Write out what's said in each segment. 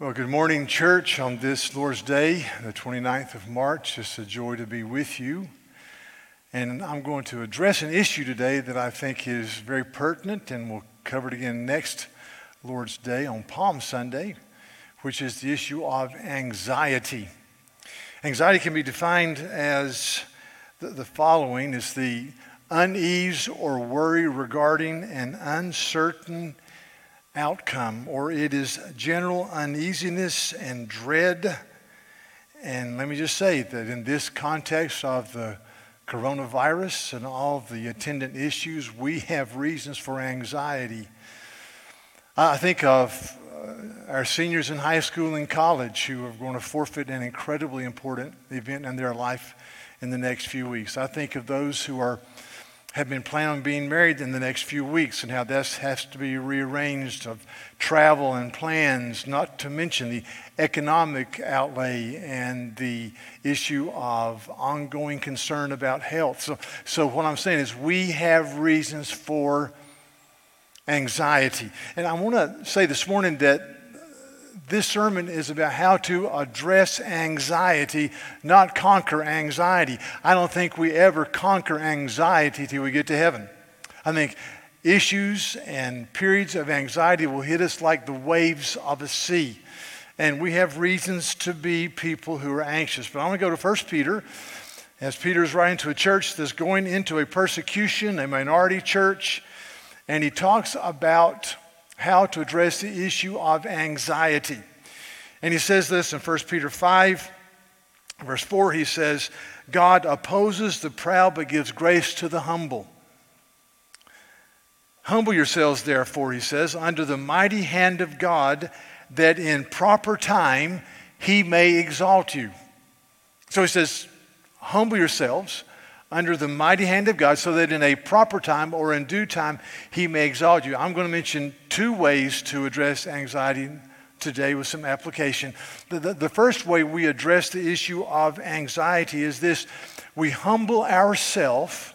Well, good morning, church, on this Lord's Day, the 29th of March. It's a joy to be with you. And I'm going to address an issue today that I think is very pertinent, and we'll cover it again next Lord's Day on Palm Sunday, which is the issue of anxiety. Anxiety can be defined as the, following is the unease or worry regarding an uncertain outcome, or it is general uneasiness and dread. And let me just say that in this context of the coronavirus and all the attendant issues, we have reasons for anxiety. I think of uh, our seniors in high school and college who are going to forfeit an incredibly important event in their life in the next few weeks. I think of those who are have been planning on being married in the next few weeks and how this has to be rearranged of travel and plans, not to mention the economic outlay and the issue of ongoing concern about health. So, so what I'm saying is we have reasons for anxiety. And I want to say this morning that this sermon is about how to address anxiety, not conquer anxiety. I don't think we ever conquer anxiety till we get to heaven. I think issues and periods of anxiety will hit us like the waves of a sea. And we have reasons to be people who are anxious. But I want to go to 1 Peter. As Peter is writing to a church that's going into a persecution, a minority church, and he talks about how to address the issue of anxiety. And he says this in 1 Peter 5, verse 4. He says, God opposes the proud but gives grace to the humble. Humble yourselves, therefore, he says, under the mighty hand of God, that in proper time he may exalt you. So he says, humble yourselves under the mighty hand of God so that in a proper time or in due time he may exalt you. I'm going to mention two ways to address anxiety today with some application. The, the, the first way we address the issue of anxiety is this we humble ourselves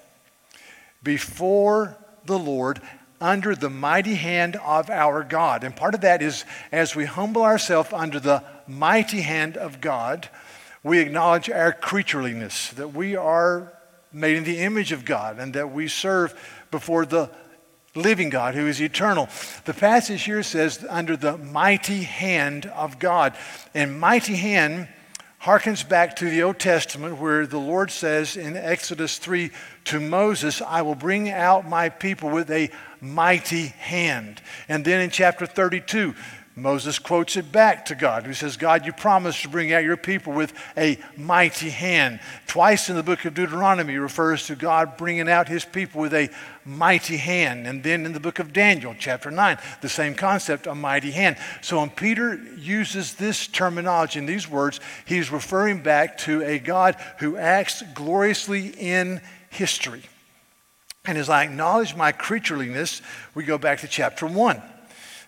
before the Lord under the mighty hand of our God. And part of that is as we humble ourselves under the mighty hand of God, we acknowledge our creatureliness, that we are made in the image of God and that we serve before the living God who is eternal. The passage here says, under the mighty hand of God. And mighty hand harkens back to the Old Testament where the Lord says in Exodus 3 to Moses, I will bring out my people with a mighty hand. And then in chapter 32, Moses quotes it back to God. He says, God, you promised to bring out your people with a mighty hand. Twice in the book of Deuteronomy refers to God bringing out his people with a mighty hand. And then in the book of Daniel, chapter 9, the same concept, a mighty hand. So when Peter uses this terminology in these words, he's referring back to a God who acts gloriously in history. And as I acknowledge my creatureliness, we go back to chapter 1.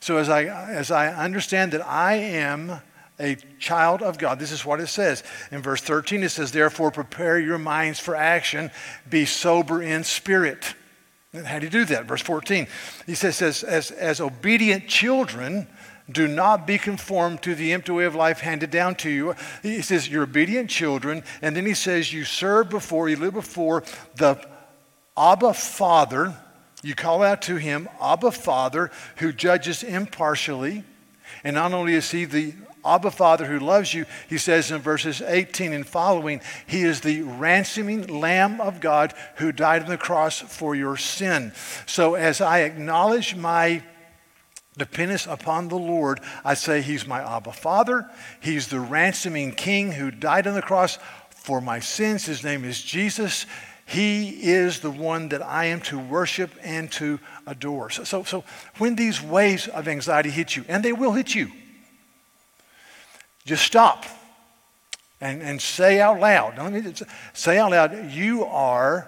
So as I, as I understand that I am a child of God, this is what it says. In verse 13, it says, Therefore, prepare your minds for action, be sober in spirit. And how do you do that? Verse 14, he says, as, as, as obedient children, do not be conformed to the empty way of life handed down to you. He says, You're obedient children. And then he says, You serve before, you live before the Abba Father you call out to him, Abba Father, who judges impartially. And not only is he the Abba Father who loves you, he says in verses 18 and following, He is the ransoming Lamb of God who died on the cross for your sin. So as I acknowledge my dependence upon the Lord, I say He's my Abba Father. He's the ransoming King who died on the cross for my sins. His name is Jesus. He is the one that I am to worship and to adore. So, so, so when these waves of anxiety hit you, and they will hit you, just stop and, and say out loud. Say out loud, You are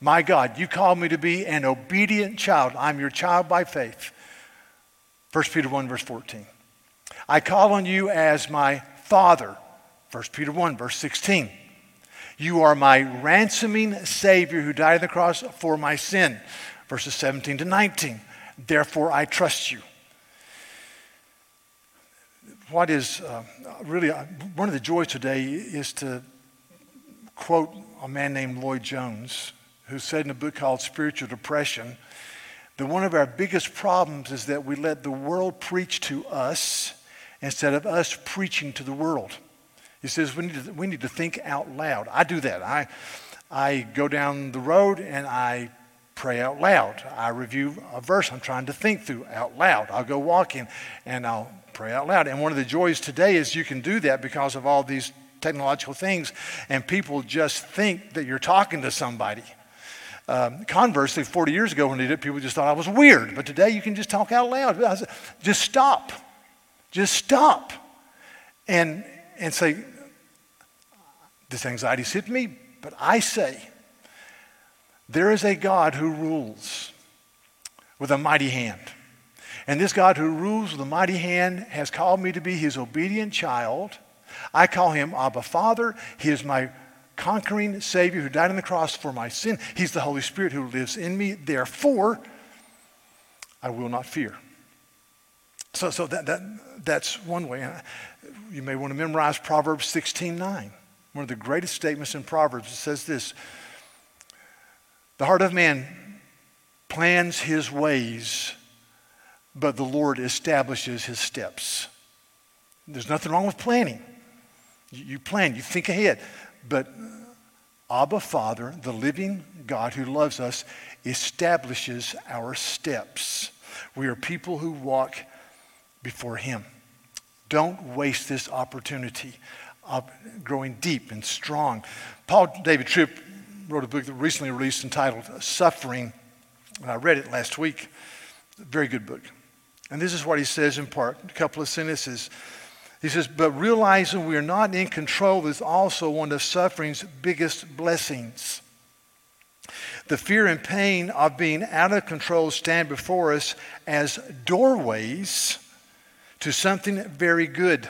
my God. You called me to be an obedient child. I'm your child by faith. 1 Peter 1, verse 14. I call on you as my Father. 1 Peter 1, verse 16. You are my ransoming Savior who died on the cross for my sin. Verses 17 to 19. Therefore, I trust you. what is uh, really uh, one of the joys today is to quote a man named Lloyd Jones, who said in a book called Spiritual Depression that one of our biggest problems is that we let the world preach to us instead of us preaching to the world. He says we need to, we need to think out loud. I do that. I, I go down the road and I pray out loud. I review a verse I'm trying to think through out loud. I'll go walking and I'll pray out loud. And one of the joys today is you can do that because of all these technological things, and people just think that you're talking to somebody. Um, conversely, 40 years ago when they did it, people just thought I was weird. But today you can just talk out loud. Just stop. Just stop. And, and say, this anxiety's hit me, but I say, there is a God who rules with a mighty hand. And this God who rules with a mighty hand has called me to be his obedient child. I call him Abba Father. He is my conquering Savior who died on the cross for my sin. He's the Holy Spirit who lives in me. Therefore, I will not fear. So, so that, that, that's one way. You may want to memorize Proverbs 16 9. One of the greatest statements in Proverbs. It says this The heart of man plans his ways, but the Lord establishes his steps. There's nothing wrong with planning. You plan, you think ahead. But Abba Father, the living God who loves us, establishes our steps. We are people who walk before Him. Don't waste this opportunity growing deep and strong. Paul David Tripp wrote a book that recently released entitled Suffering, and I read it last week. Very good book. And this is what he says in part, a couple of sentences. He says, but realizing we are not in control is also one of suffering's biggest blessings. The fear and pain of being out of control stand before us as doorways to something very good.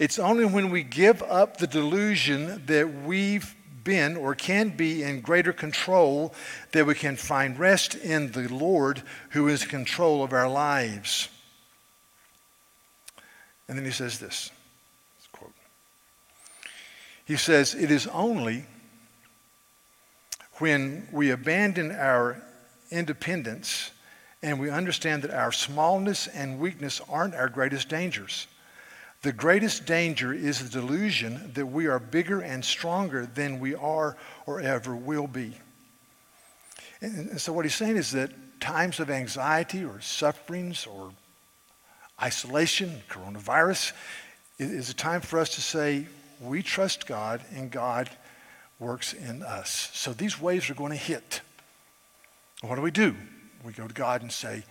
It's only when we give up the delusion that we've been or can be in greater control that we can find rest in the Lord who is in control of our lives. And then he says this quote. He says, It is only when we abandon our independence and we understand that our smallness and weakness aren't our greatest dangers. The greatest danger is the delusion that we are bigger and stronger than we are or ever will be. And so, what he's saying is that times of anxiety or sufferings or isolation, coronavirus, is a time for us to say, we trust God and God works in us. So these waves are going to hit. What do we do? We go to God and say,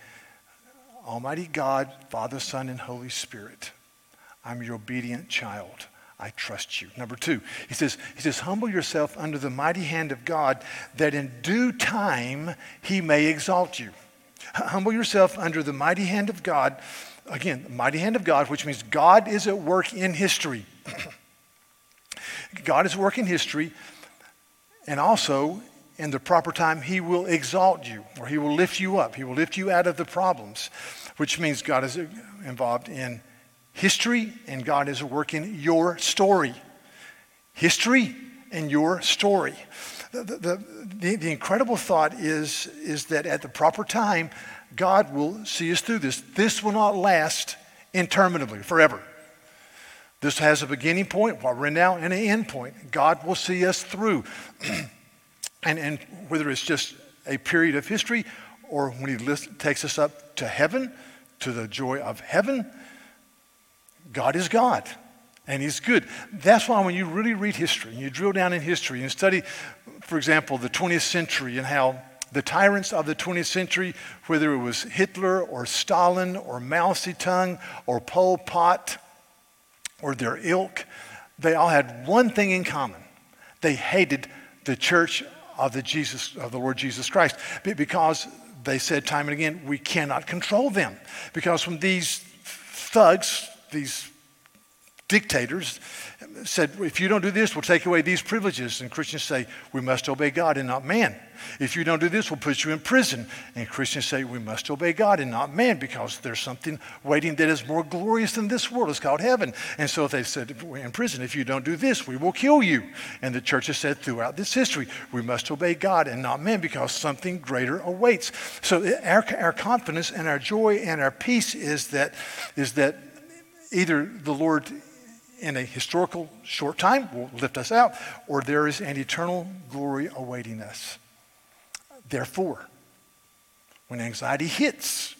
Almighty God, Father, Son, and Holy Spirit, I'm your obedient child. I trust you. Number two, he says, he says, humble yourself under the mighty hand of God that in due time he may exalt you. Humble yourself under the mighty hand of God again, the mighty hand of God, which means God is at work in history. God is working history, and also in the proper time, He will exalt you or He will lift you up. He will lift you out of the problems, which means God is involved in history and God is working your story. History and your story. The, the, the, the incredible thought is, is that at the proper time, God will see us through this. This will not last interminably, forever. This has a beginning point, what we're now, and an end point. God will see us through. and, and whether it's just a period of history or when He takes us up to heaven, to the joy of heaven, God is God and He's good. That's why when you really read history, and you drill down in history and study, for example, the 20th century and how the tyrants of the 20th century, whether it was Hitler or Stalin or Mao Zedong or Pol Pot or their ilk, they all had one thing in common. They hated the church of the, Jesus, of the Lord Jesus Christ because they said time and again, we cannot control them. Because when these thugs, these dictators said, if you don't do this, we'll take away these privileges. And Christians say, we must obey God and not man. If you don't do this, we'll put you in prison. And Christians say, we must obey God and not man because there's something waiting that is more glorious than this world. It's called heaven. And so they said, in prison, if you don't do this, we will kill you. And the church has said throughout this history, we must obey God and not man because something greater awaits. So our, our confidence and our joy and our peace is that, is that either the Lord in a historical short time will lift us out, or there is an eternal glory awaiting us. Therefore, when anxiety hits,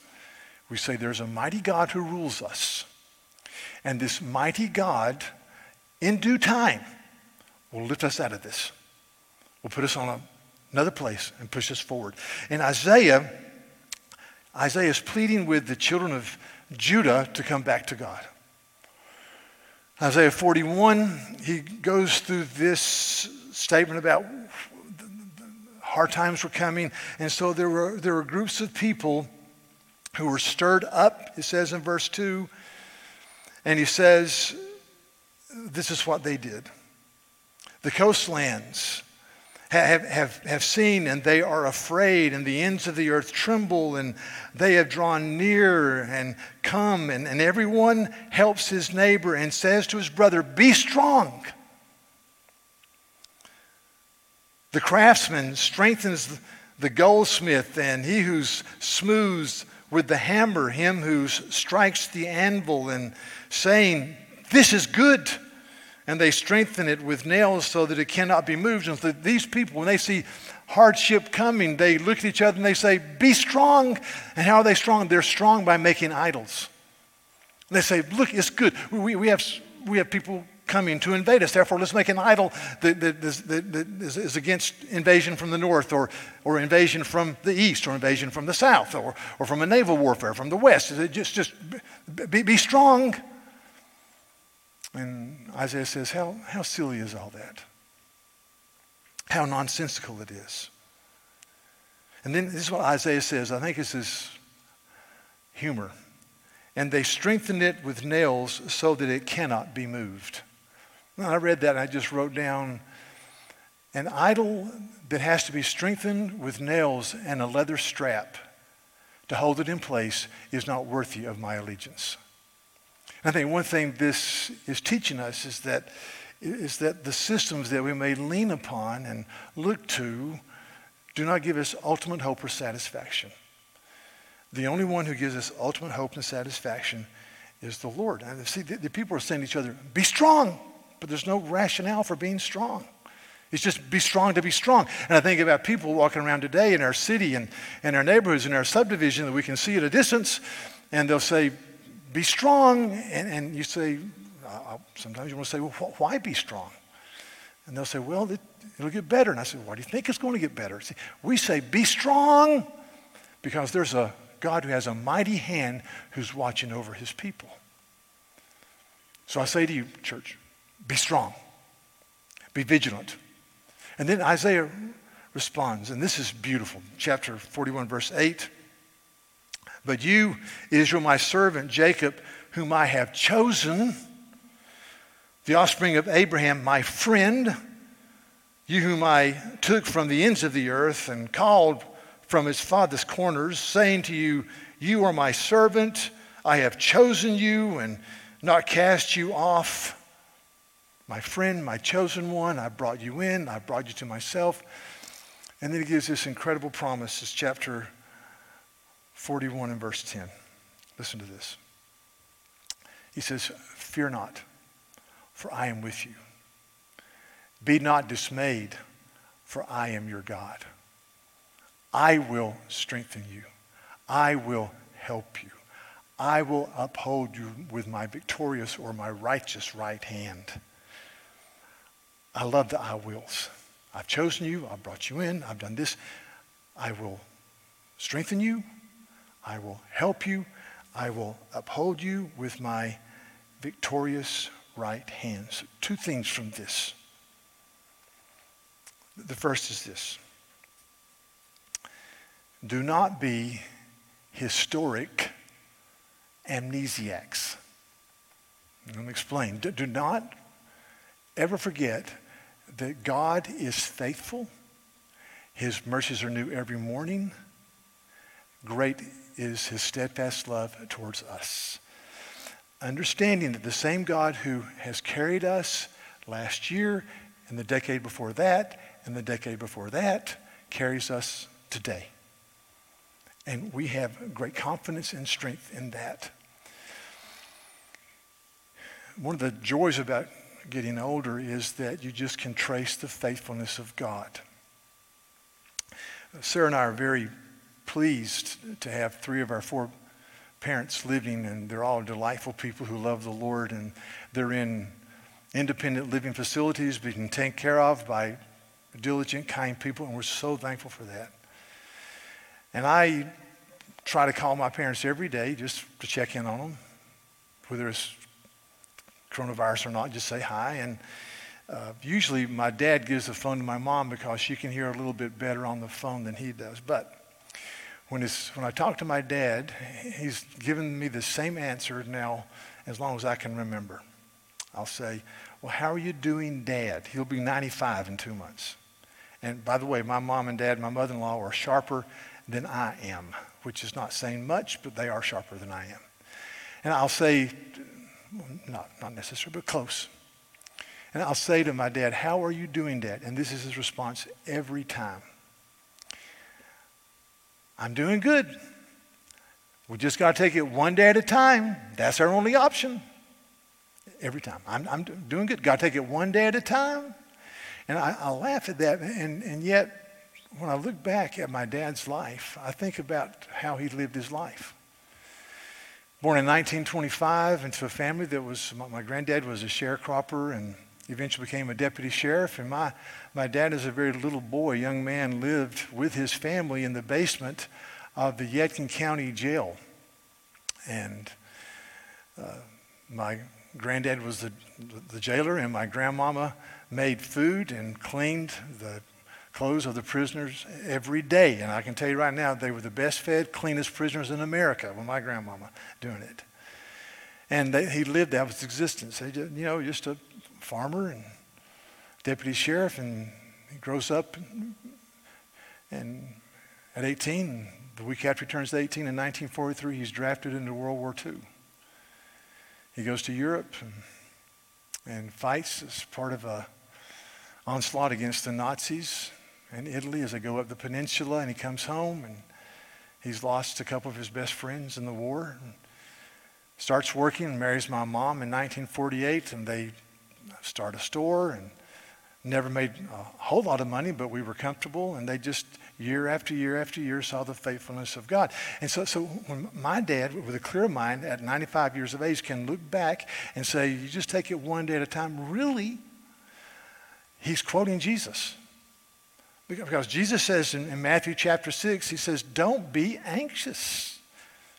we say there's a mighty God who rules us. And this mighty God, in due time, will lift us out of this. Will put us on a, another place and push us forward. In Isaiah, Isaiah is pleading with the children of Judah to come back to God. Isaiah 41, he goes through this statement about hard times were coming. And so there were, there were groups of people who were stirred up, it says in verse 2. And he says, this is what they did. The coastlands have, have, have seen and they are afraid, and the ends of the earth tremble, and they have drawn near and come, and, and everyone helps his neighbor and says to his brother, Be strong. The craftsman strengthens the goldsmith, and he who smooths with the hammer, him who strikes the anvil, and saying, This is good and they strengthen it with nails so that it cannot be moved. And so these people, when they see hardship coming, they look at each other and they say, Be strong. And how are they strong? They're strong by making idols. They say, Look, it's good. We, we, have, we have people coming to invade us. Therefore, let's make an idol that, that, that, that is, is, against invasion from the north or, or invasion from the east or invasion from the south or, or from a naval warfare from the west. Just, just be, be strong. And Isaiah says, how, how silly is all that? How nonsensical it is. And then this is what Isaiah says. I think this is humor. And they strengthened it with nails so that it cannot be moved. I read that and I just wrote down an idol that has to be strengthened with nails and a leather strap to hold it in place is not worthy of my allegiance. I think one thing this is teaching us is that, is that the systems that we may lean upon and look to do not give us ultimate hope or satisfaction. The only one who gives us ultimate hope and satisfaction is the Lord. And see, the, the people are saying to each other, be strong, but there's no rationale for being strong. It's just be strong to be strong. And I think about people walking around today in our city and in our neighborhoods, in our subdivision that we can see at a distance, and they'll say, be strong. And, and you say, uh, sometimes you want to say, well, wh- why be strong? And they'll say, well, it, will get better. And I say, why do you think it's going to get better? See, we say, be strong because there's a God who has a mighty hand who's watching over his people. So I say to you, church, be strong, be vigilant. And then Isaiah responds, and this is beautiful. Chapter 41, verse 8. But you, Israel, my servant, Jacob, whom I have chosen, the offspring of Abraham, my friend, you whom I took from the ends of the earth and called from his father's corners, saying to you, You are my servant, I have chosen you and not cast you off. My friend, my chosen one, I brought you in, I brought you to myself. And then he gives this incredible promise, this chapter 41 and verse 10. Listen to this. He says, Fear not, for I am with you. Be not dismayed, for I am your God. I will strengthen you. I will help you. I will uphold you with my victorious or my righteous right hand. I love the I wills. I've chosen you. I've brought you in. I've done this. I will strengthen you. I will help you. I will uphold you with my victorious right hands. Two things from this. The first is this do not be historic amnesiacs. Let me explain. Do not ever forget that God is faithful. His mercies are new every morning. Great is his steadfast love towards us. Understanding that the same God who has carried us last year and the decade before that and the decade before that carries us today. And we have great confidence and strength in that. One of the joys about getting older is that you just can trace the faithfulness of God. Sarah and I are very pleased to have three of our four parents living, and they're all delightful people who love the Lord, and they're in independent living facilities being taken care of by diligent, kind people, and we're so thankful for that. And I try to call my parents every day just to check in on them, whether it's coronavirus or not, just say hi. And uh, usually my dad gives the phone to my mom because she can hear a little bit better on the phone than he does. But when, when I talk to my dad, he's given me the same answer now as long as I can remember. I'll say, Well, how are you doing, Dad? He'll be 95 in two months. And by the way, my mom and dad, my mother in law are sharper than I am, which is not saying much, but they are sharper than I am. And I'll say, not, not necessarily, but close. And I'll say to my dad, How are you doing, Dad? And this is his response every time I'm doing good. We just got to take it one day at a time. That's our only option. Every time. I'm, I'm doing good. Got to take it one day at a time. And I, I laugh at that. And, and yet, when I look back at my dad's life, I think about how he lived his life. Born in 1925 into a family that was, my granddad was a sharecropper and eventually became a deputy sheriff. And my, my dad, as a very little boy, young man, lived with his family in the basement of the Yadkin County Jail. And uh, my granddad was the, the jailer, and my grandmama made food and cleaned the clothes of the prisoners every day. And I can tell you right now, they were the best fed, cleanest prisoners in America with my grandmama doing it. And they, he lived out his existence. He just, you know, just a farmer and deputy sheriff, and he grows up. And, at 18, the week after he turns 18 in 1943, he's drafted into World War II. He goes to Europe and, and fights as part of a onslaught against the Nazis in Italy as they go up the peninsula, and he comes home and he's lost a couple of his best friends in the war. And starts working and marries my mom in 1948, and they start a store and never made a whole lot of money, but we were comfortable, and they just year after year after year saw the faithfulness of God. And so, so when my dad, with a clear mind at 95 years of age, can look back and say, You just take it one day at a time, really, he's quoting Jesus. Because Jesus says in, in Matthew chapter 6, he says, Don't be anxious.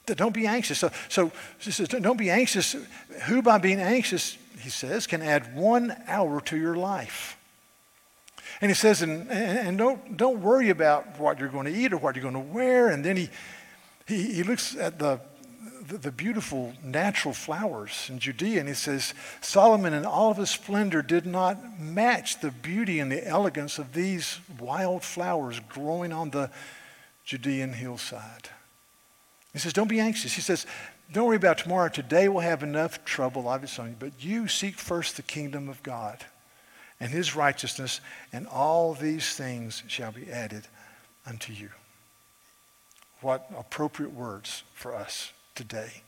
Don't be anxious. So, so he says, Don't be anxious. Who, by being anxious, he says, can add one hour to your life? And he says, and, and don't, don't worry about what you're going to eat or what you're going to wear. And then he, he, he looks at the the, the beautiful natural flowers in Judea. And he says, Solomon in all of his splendor did not match the beauty and the elegance of these wild flowers growing on the Judean hillside. He says, Don't be anxious. He says, Don't worry about tomorrow. Today we'll have enough trouble, obviously, but you seek first the kingdom of God and his righteousness, and all these things shall be added unto you. What appropriate words for us today.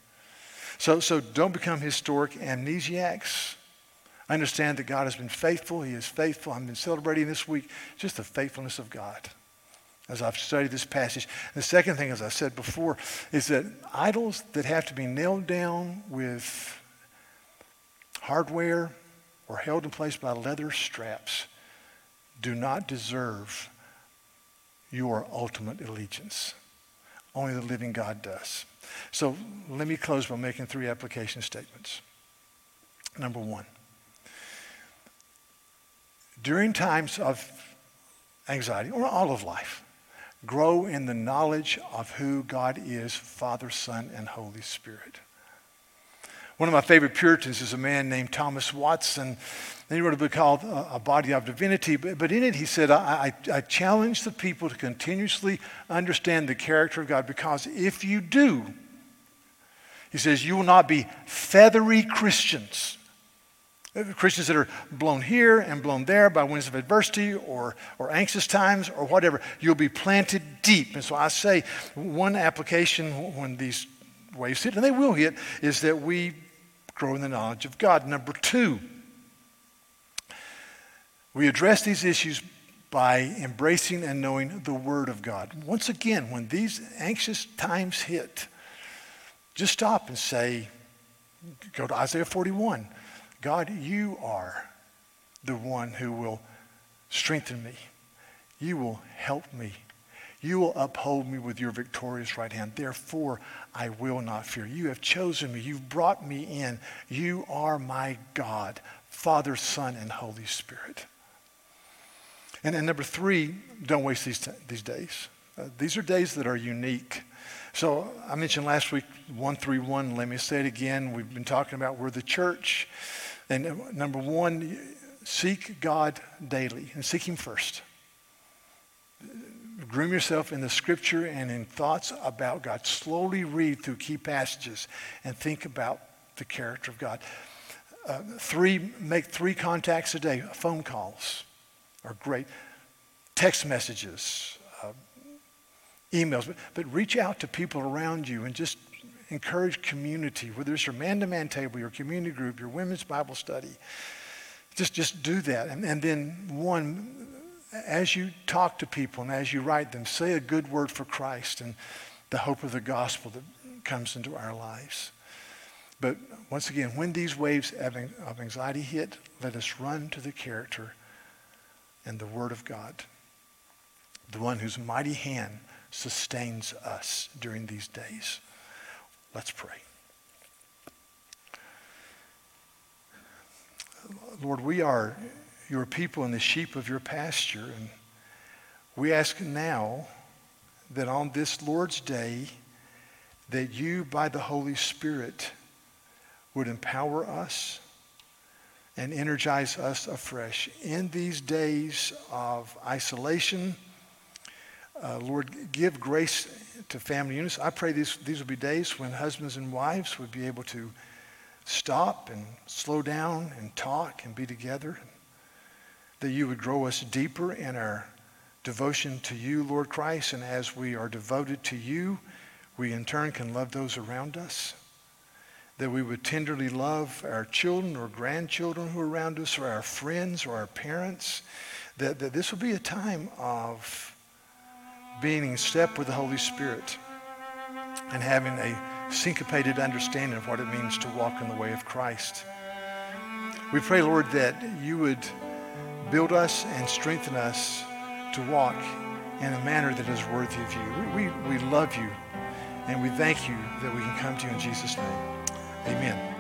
So, so don't become historic amnesiacs. I understand that God has been faithful. He is faithful. I've been celebrating this week just the faithfulness of God as I've studied this passage. the second thing, as I said before, is that idols that have to be nailed down with hardware or held in place by leather straps do not deserve your ultimate allegiance. Only the living God does. So let me close by making three application statements. Number one, during times of anxiety, or all of life, grow in the knowledge of who God is Father, Son, and Holy Spirit. One of my favorite Puritans is a man named Thomas Watson. He wrote a book called uh, A Body of Divinity. But, but in it, he said, I, I, I challenge the people to continuously understand the character of God because if you do, he says, you will not be feathery Christians. Christians that are blown here and blown there by winds of adversity or, or anxious times or whatever. You'll be planted deep. And so I say one application when these waves hit, and they will hit, is that we grow in the knowledge of God. Number two, we address these issues by embracing and knowing the Word of God. Once again, when these anxious times hit, just stop and say, go to Isaiah 41. God, you are the one who will strengthen me. You will help me. You will uphold me with your victorious right hand. Therefore, I will not fear. You have chosen me. You've brought me in. You are my God, Father, Son, and Holy Spirit. And, and number three, don't waste these, t- these days. Uh, these are days that are unique. So I mentioned last week 131. Let me say it again. We've been talking about we're the church. And number one, seek God daily and seek Him first groom yourself in the scripture and in thoughts about God. Slowly read through key passages and think about the character of God. Uh, three, make three contacts a day. Phone calls are great. Text messages, uh, emails, but, but reach out to people around you and just encourage community, whether it's your man-to-man table, your community group, your women's Bible study. Just, just do that. And, and then one, as you talk to people and as you write them, say a good word for Christ and the hope of the gospel that comes into our lives. But once again, when these waves of anxiety hit, let us run to the character and the Word of God, the one whose mighty hand sustains us during these days. Let's pray. Lord, we are your people and the sheep of your pasture. And we ask now that on this Lord's day, that you, by the Holy Spirit, would empower us and energize us afresh. In these days of isolation, uh, Lord, give grace to family units. I pray these, these will be days when husbands and wives would be able to stop and slow down and talk and be together that you would grow us deeper in our devotion to you, Lord Christ. And as we are devoted to you, we in turn can love those around us. That we would tenderly love our children or grandchildren who are around us, or our friends or our parents. That, that this will be a time of being in step with the Holy Spirit and having a syncopated understanding of what it means to walk in the way of Christ. We pray, Lord, that you would build us and strengthen us to walk in a manner that is worthy of you. We, we, we love you and we thank you that we can come to you in Jesus' name.